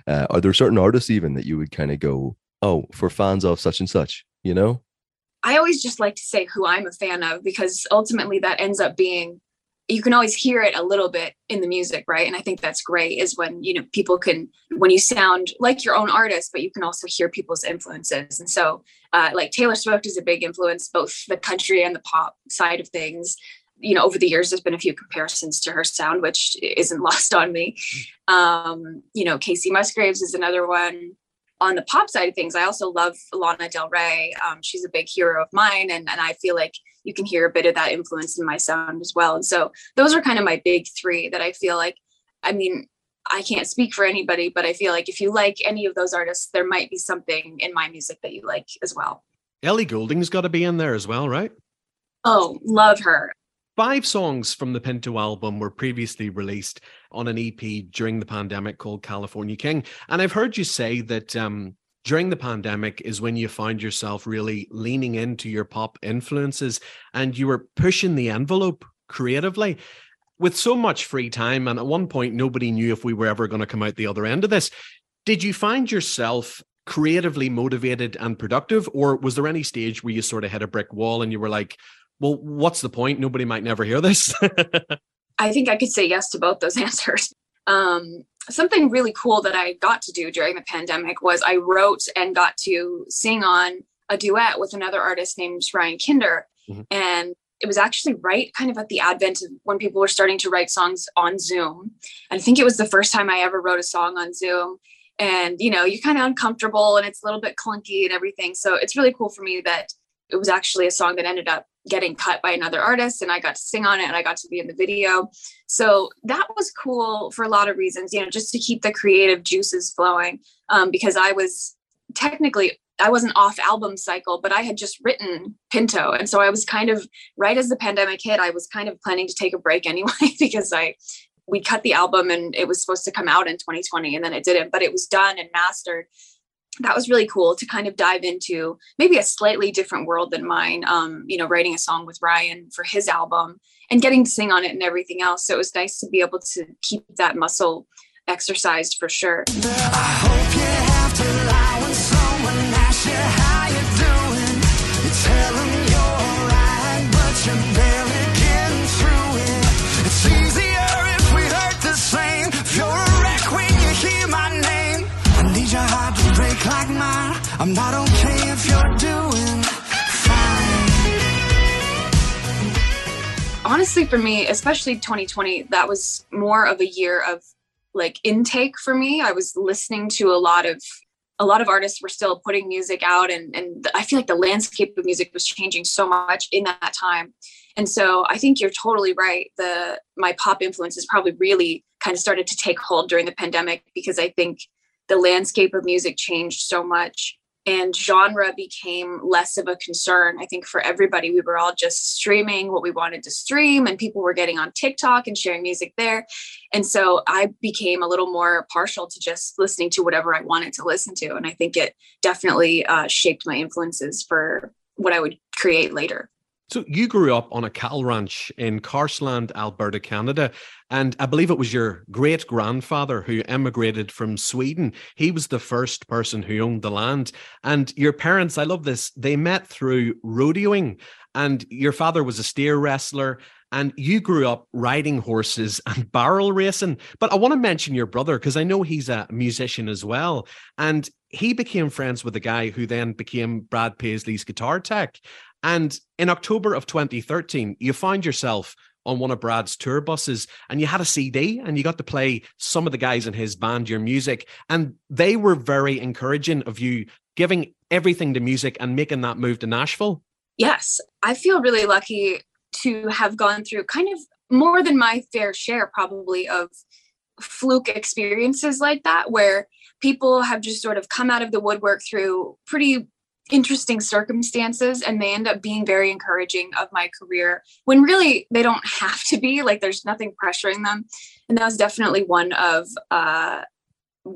uh, are there certain artists even that you would kind of go, oh, for fans of such and such, you know? I always just like to say who I'm a fan of because ultimately that ends up being you can always hear it a little bit in the music, right? And I think that's great is when, you know, people can, when you sound like your own artist, but you can also hear people's influences. And so, uh, like Taylor Swift is a big influence, both the country and the pop side of things you know, over the years, there's been a few comparisons to her sound, which isn't lost on me. Um, you know, Kacey Musgraves is another one. On the pop side of things, I also love Lana Del Rey. Um, she's a big hero of mine, and, and I feel like you can hear a bit of that influence in my sound as well. And so those are kind of my big three that I feel like, I mean, I can't speak for anybody, but I feel like if you like any of those artists, there might be something in my music that you like as well. Ellie Goulding's got to be in there as well, right? Oh, love her. Five songs from the Pinto album were previously released on an EP during the pandemic called California King. And I've heard you say that um, during the pandemic is when you found yourself really leaning into your pop influences and you were pushing the envelope creatively. With so much free time, and at one point, nobody knew if we were ever going to come out the other end of this. Did you find yourself creatively motivated and productive, or was there any stage where you sort of hit a brick wall and you were like, well, what's the point? Nobody might never hear this. I think I could say yes to both those answers. Um, something really cool that I got to do during the pandemic was I wrote and got to sing on a duet with another artist named Ryan Kinder. Mm-hmm. And it was actually right kind of at the advent of when people were starting to write songs on Zoom. And I think it was the first time I ever wrote a song on Zoom. And, you know, you're kind of uncomfortable and it's a little bit clunky and everything. So it's really cool for me that it was actually a song that ended up getting cut by another artist and I got to sing on it and I got to be in the video. So that was cool for a lot of reasons, you know, just to keep the creative juices flowing. Um, because I was technically I wasn't off album cycle, but I had just written Pinto. And so I was kind of right as the pandemic hit, I was kind of planning to take a break anyway, because I we cut the album and it was supposed to come out in 2020 and then it didn't, but it was done and mastered that was really cool to kind of dive into maybe a slightly different world than mine. Um, you know, writing a song with Ryan for his album and getting to sing on it and everything else. So it was nice to be able to keep that muscle exercised for sure. Honestly for me especially 2020 that was more of a year of like intake for me. I was listening to a lot of a lot of artists were still putting music out and and i feel like the landscape of music was changing so much in that time. And so i think you're totally right. The my pop influences probably really kind of started to take hold during the pandemic because i think the landscape of music changed so much and genre became less of a concern. I think for everybody we were all just streaming what we wanted to stream and people were getting on tiktok and sharing music there. And so i became a little more partial to just listening to whatever i wanted to listen to and i think it definitely uh, shaped my influences for what i would create later So you grew up on a cattle ranch in Carseland, Alberta, Canada, and I believe it was your great grandfather who emigrated from Sweden. He was the first person who owned the land, and your parents, I love this, they met through rodeoing, and your father was a steer wrestler. And you grew up riding horses and barrel racing. But I want to mention your brother because I know he's a musician as well. And he became friends with a guy who then became Brad Paisley's guitar tech. And in October of 2013, you found yourself on one of Brad's tour buses and you had a CD and you got to play some of the guys in his band your music. And they were very encouraging of you giving everything to music and making that move to Nashville. yes i feel really lucky to have gone through kind of more than my fair share probably of fluke experiences like that where people have just sort of come out of the woodwork through pretty interesting circumstances and they end up being very encouraging of my career when really they don't have to be like there's nothing pressuring them. And that was definitely one of uh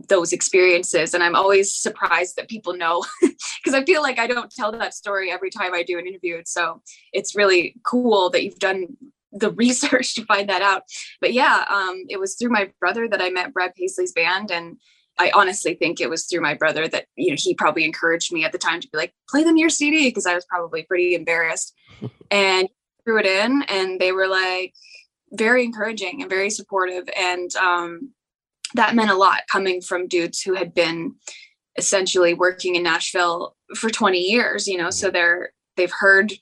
those experiences and i'm always surprised that people know because i feel like i don't tell that story every time i do an interview so it's really cool that you've done the research to find that out. But yeah um it was through my brother that i met brad paisley's band and I honestly think it was through my brother that you know he probably encouraged me at the time to be like play them your CD because I was probably pretty embarrassed. And threw it in and they were like very encouraging and very supportive. And um, that meant a lot coming from dudes who had been essentially working in Nashville for 20 years you know so they're they've heard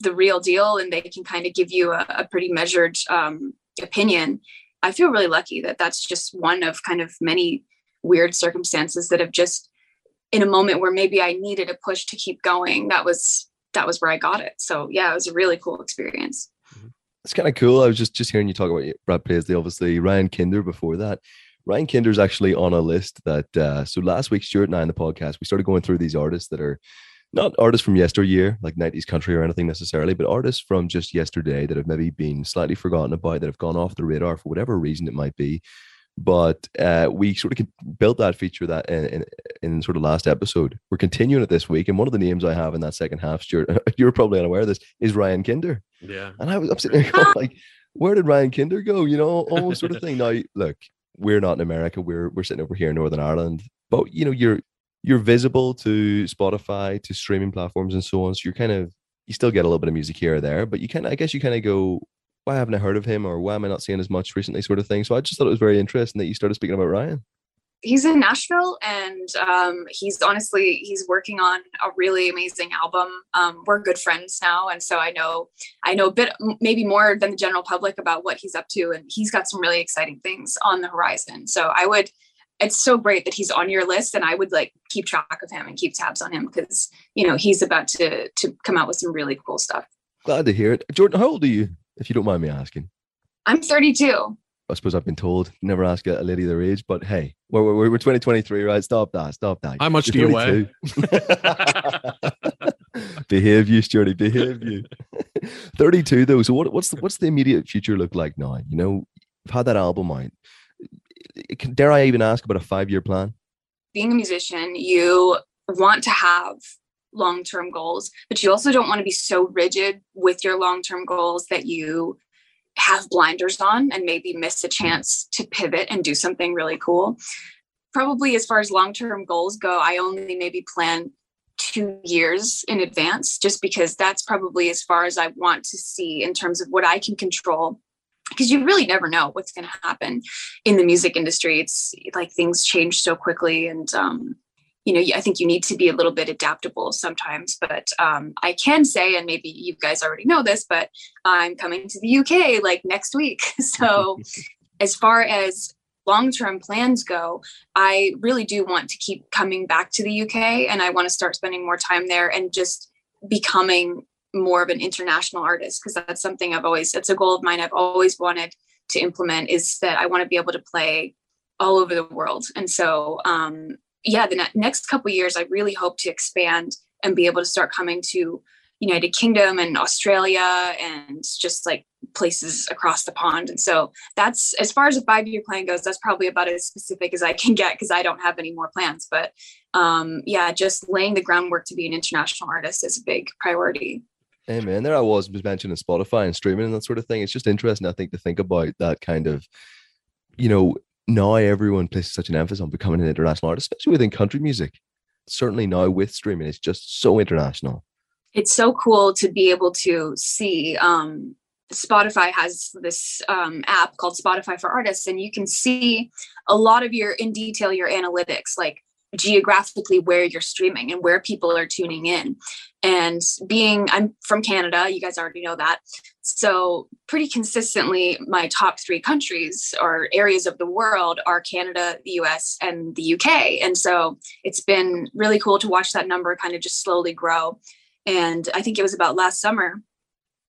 the real deal and they can kind of give you a, a pretty measured um, opinion. I feel really lucky that that's just one of kind of many weird circumstances that have just in a moment where maybe I needed a push to keep going that was that was where I got it so yeah it was a really cool experience It's kind of cool. I was just just hearing you talk about Brad Paisley, obviously Ryan Kinder before that. Ryan Kinder's actually on a list that uh so last week Stuart and I in the podcast we started going through these artists that are not artists from yesteryear, like 90s country or anything necessarily, but artists from just yesterday that have maybe been slightly forgotten about, that have gone off the radar for whatever reason it might be. But uh, we sort of built that feature that in, in, in sort of last episode. We're continuing it this week, and one of the names I have in that second half, Stuart, you're probably unaware of this, is Ryan Kinder. Yeah. And I was I'm sitting there going, like, where did Ryan Kinder go? You know, almost sort of thing. Now, look, we're not in America. We're we're sitting over here in Northern Ireland, but you know, you're you're visible to Spotify, to streaming platforms, and so on. So you're kind of you still get a little bit of music here or there, but you kind of I guess you kind of go, why haven't I heard of him, or why am I not seeing as much recently, sort of thing. So I just thought it was very interesting that you started speaking about Ryan. he's in Nashville and um, he's honestly he's working on a really amazing album. Um, we're good friends now, and so I know I know a bit maybe more than the general public about what he's up to, and he's got some really exciting things on the horizon. So I would. It's so great that he's on your list, and I would like keep track of him and keep tabs on him because you know he's about to to come out with some really cool stuff. Glad to hear it. Jordan, how old are you, if you don't mind me asking? I'm 32. I suppose I've been told never ask a, a lady their age, but hey, we're, we're, we're 2023, right? Stop that. Stop that. How much You're do you weigh? behave you, Stuarty. Behave you. 32 though. So what, what's the, what's the immediate future look like now? You know, you've had that album out. Dare I even ask about a five year plan? being a musician, you want to have long term goals, but you also don't want to be so rigid with your long term goals that you have blinders on and maybe miss a chance to pivot and do something really cool. Probably as far as long term goals go, I only maybe plan two years in advance just because that's probably as far as I want to see in terms of what I can control because you really never know what's going to happen in the music industry it's like things change so quickly and um you know, I think you need to be a little bit adaptable sometimes. But um, I can say, and maybe you guys already know this, but I'm coming to the UK like next week. So, as far as long term plans go, I really do want to keep coming back to the UK and I want to start spending more time there and just becoming more of an international artist because that's something I've always, it's a goal of mine I've always wanted to implement is that I want to be able to play all over the world. And so, um, yeah, the ne- next couple years, I really hope to expand and be able to start coming to United Kingdom and Australia and just like places across the pond. And so that's as far as a five year plan goes, that's probably about as specific as I can get because I don't have any more plans. But um, yeah, just laying the groundwork to be an international artist is a big priority. Hey man, there I was was mentioning Spotify and streaming and that sort of thing. It's just interesting, I think, to think about that kind of, you know, now everyone places such an emphasis on becoming an international artist, especially within country music. Certainly now with streaming, it's just so international. It's so cool to be able to see. Um, Spotify has this um, app called Spotify for Artists, and you can see a lot of your in detail your analytics, like geographically where you're streaming and where people are tuning in. And being, I'm from Canada, you guys already know that. So, pretty consistently, my top three countries or areas of the world are Canada, the US, and the UK. And so, it's been really cool to watch that number kind of just slowly grow. And I think it was about last summer.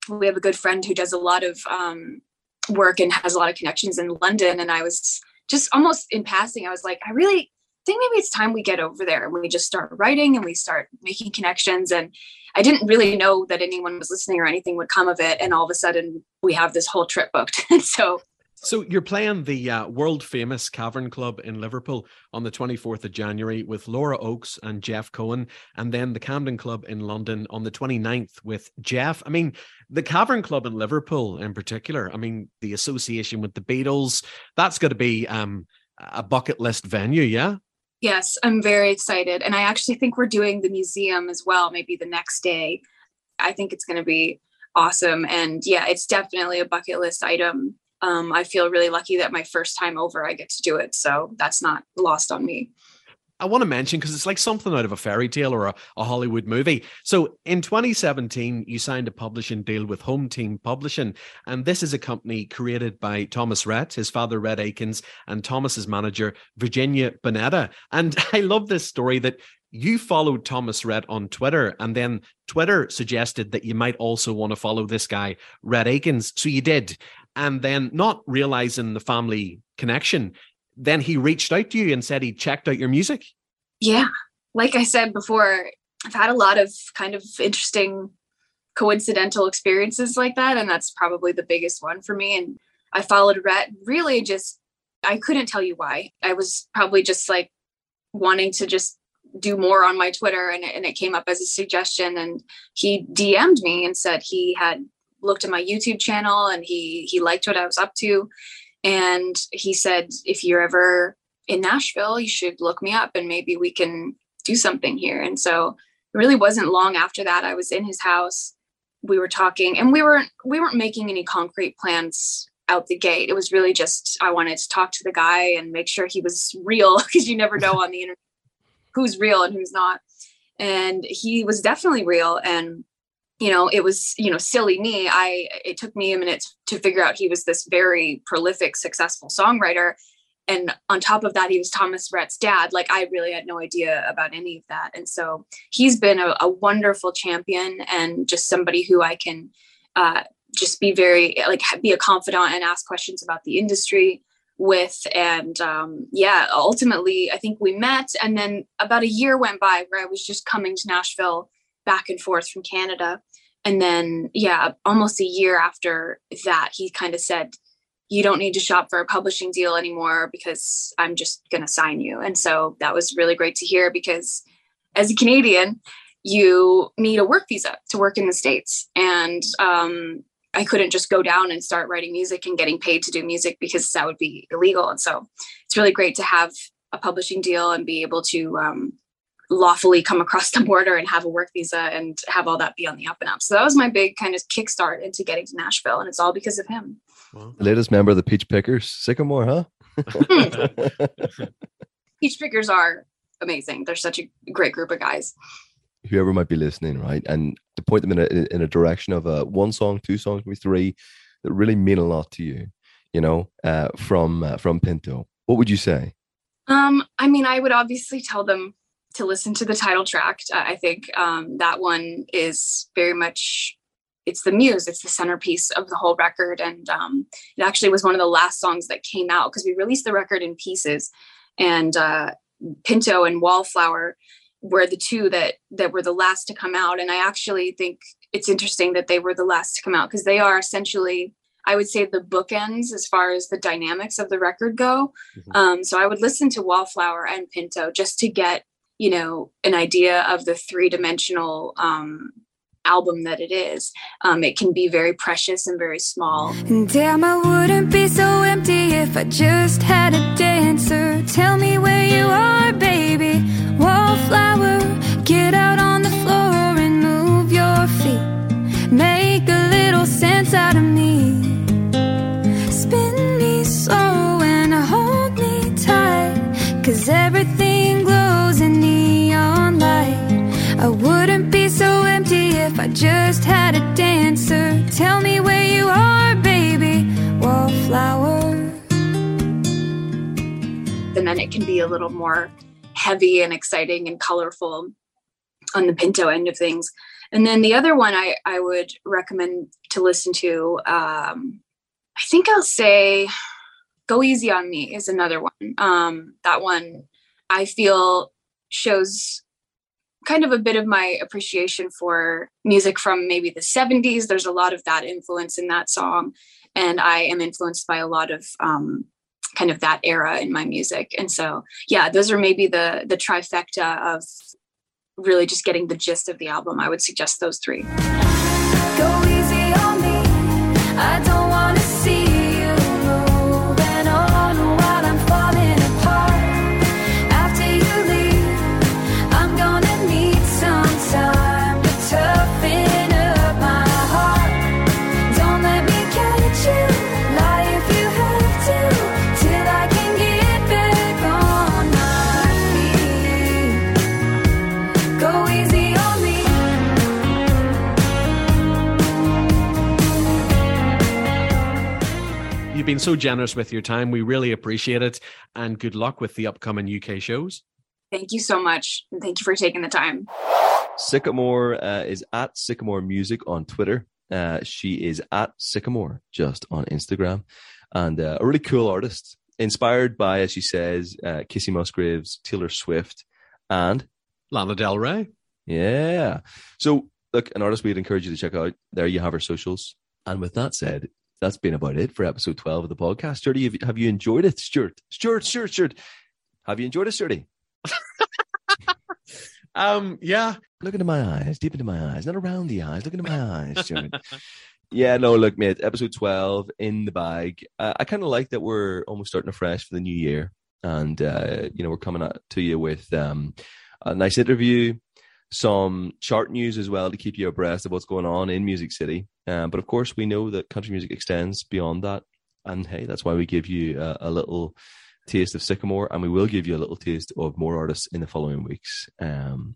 We have a good friend who does a lot of um, work and has a lot of connections in London. And I was just almost in passing, I was like, I really think maybe it's time we get over there and we just start writing and we start making connections. And I didn't really know that anyone was listening or anything would come of it. And all of a sudden, we have this whole trip booked. so So you're playing the uh, world famous Cavern Club in Liverpool on the 24th of January with Laura Oakes and Jeff Cohen, and then the Camden Club in London on the 29th with Jeff. I mean, the Cavern Club in Liverpool in particular, I mean, the association with the Beatles, that's going to be um, a bucket list venue, yeah? Yes, I'm very excited. And I actually think we're doing the museum as well, maybe the next day. I think it's going to be awesome. And yeah, it's definitely a bucket list item. Um, I feel really lucky that my first time over, I get to do it. So that's not lost on me. I want to mention because it's like something out of a fairy tale or a, a, Hollywood movie. So in 2017, you signed a publishing deal with Home Team Publishing, and this is a company created by Thomas Rhett, his father Rhett Akins, and Thomas's manager Virginia Bunetta. And I love this story that you followed Thomas Rhett on Twitter, and then Twitter suggested that you might also want to follow this guy, Rhett Akins. So you did. And then, not realizing the family connection, then he reached out to you and said he checked out your music. Yeah. Like I said before, I've had a lot of kind of interesting coincidental experiences like that. And that's probably the biggest one for me. And I followed Rhett really just, I couldn't tell you why. I was probably just like wanting to just do more on my Twitter and, and it came up as a suggestion. And he DM'd me and said he had looked at my YouTube channel and he he liked what I was up to and he said if you're ever in Nashville you should look me up and maybe we can do something here. And so it really wasn't long after that I was in his house. We were talking and we weren't we weren't making any concrete plans out the gate. It was really just I wanted to talk to the guy and make sure he was real because you never know on the internet who's real and who's not. And he was definitely real and you know it was you know silly me. I it took me a minute to figure out he was this very prolific successful songwriter. And on top of that he was thomas rhett's dad. Like i really had no idea about any of that. And so he's been a, a wonderful champion and just somebody who i can uh, just be very like be a confidant and ask questions about the industry with. And um, yeah ultimately i think we met. And then about a year went by where i was just coming to nashville back and forth from canada and then yeah almost a year after that he kind of said you don't need to shop for a publishing deal anymore because i'm just going to sign you. And so that was really great to hear because as a canadian you need a work visa to work in the states. And um, i couldn't just go down and start writing music and getting paid to do music because that would be illegal. And so it's really great to have a publishing deal and be able to um, lawfully come across the border and have a work visa and have all that be on the up and up. So that was my big kind of kickstart into getting to Nashville, and it's all because of him. The latest member of the Peach Pickers, Sykamore, huh? Peach pickers are amazing. They're such a great group of guys. whoever might be listening, right, and to point them in a in a direction of a one song, two songs, maybe three that really mean a lot to you, you know, uh, from uh, from Pinto. What would you say? Um, I mean, I would obviously tell them to listen to the title track. I think um, that one is very much it's the muse, it's the centerpiece of the whole record, and um, it actually was one of the last songs that came out because we released the record in pieces, and uh, Pinto and Wallflower were the two that that were the last to come out, and I actually think it's interesting that they were the last to come out because they are essentially I would say the bookends as far as the dynamics of the record go. Mhm. Um, so I would listen to Wallflower and Pinto just to get, you know, an idea of the three dimensional um, album that it is. Um, it can be very precious and very small. Damn, I wouldn't be so empty if I just had a dancer. Tell me where you are, baby. Just had a dancer. Tell me where you are, baby. Wallflower. and then it can be a little more heavy and exciting and colorful on the pinto end of things and then the other one i, I would recommend to listen to um, i think i'll say go easy on me is another one um, that one i feel shows kind of a bit of my appreciation for music from maybe the 70s there's a lot of that influence in that song and i am influenced by a lot of um, kind of that era in my music. And so yeah those are maybe the the trifecta of really just getting the gist of the album. I would suggest those three You've been so generous with your time. We really appreciate it. And good luck with the upcoming UK shows. thank you so much and thank you for taking the time Sykamore uh, is at Sykamore Music on Twitter. Uh, she is at Sykamore just on Instagram, and uh, a really cool artist, inspired by, as she says, uh, Kacey Musgraves, Taylor Swift, and Lana Del Rey. Yeah. So, look, an artist we'd encourage you to check out. There you have her socials. And with that said, that's been about it for episode 12 of the podcast. Sturdy, have you, have you enjoyed it? Stuart, Stuart, Stuart, Stuart. Have you enjoyed it, Sturdy? Um, yeah. Look into my eyes, deep into my eyes, not around the eyes. Look into my eyes, Stuart. yeah, no, look, mate, episode 12 in the bag. Uh, I kind of like that we're almost starting afresh for the new year. And, uh, you know, we're coming at, to you with um, a nice interview, some chart news as well to keep you abreast of what's going on in Music City. Um, but of course, we know that country music extends beyond that. And hey, that's why we give you a, a little taste of Sykamore, and we will give you a little taste of more artists in the following weeks. Um,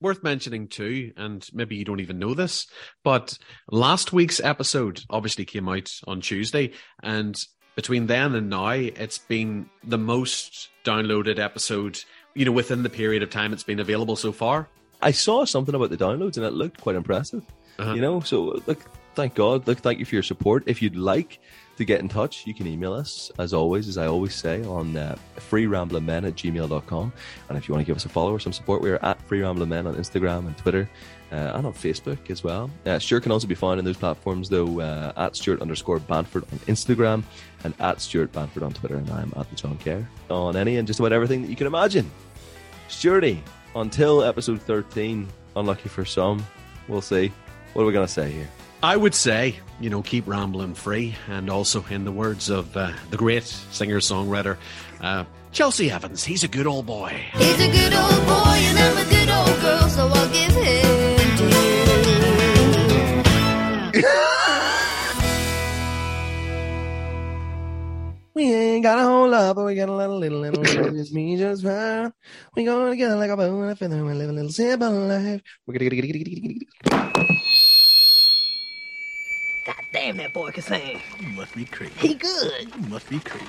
Worth mentioning too, and maybe you don't even know this, but last week's episode obviously came out on Tuesday, and between then and now, it's been the most downloaded episode, you know, within the period of time it's been available so far. I saw something about the downloads, and it looked quite impressive. Uh-huh. You know, so look, thank God. Look, thank you for your support. If you'd like to get in touch, you can email us, as always, as I always say, on uh, freeramblingmen at gmail.com. And if you want to give us a follow or some support, we're at Free Rambling Men on Instagram and Twitter uh, and on Facebook as well. Uh, Stuart can also be found on those platforms, though, uh, at Stuart underscore Banford on Instagram and at Stuart Banford on Twitter. And I'm at the John Kerr on any and just about everything that you can imagine. Stuarty, until episode 13, unlucky for some, we'll see. What are we going to say here? I would say, you know, keep rambling free. And also, in the words of uh, the great singer songwriter uh, Chelsea Evans, he's a good old boy. He's a good old boy, and I'm a good old girl, so I'll give him to you. we ain't got a whole lot, but we got a little, little, little, little just me, just fine. We going together like a bone and a feather, and we live a little simple life. We're gonna get Damn, that boy can sing. You must be crazy. He good. You must be crazy.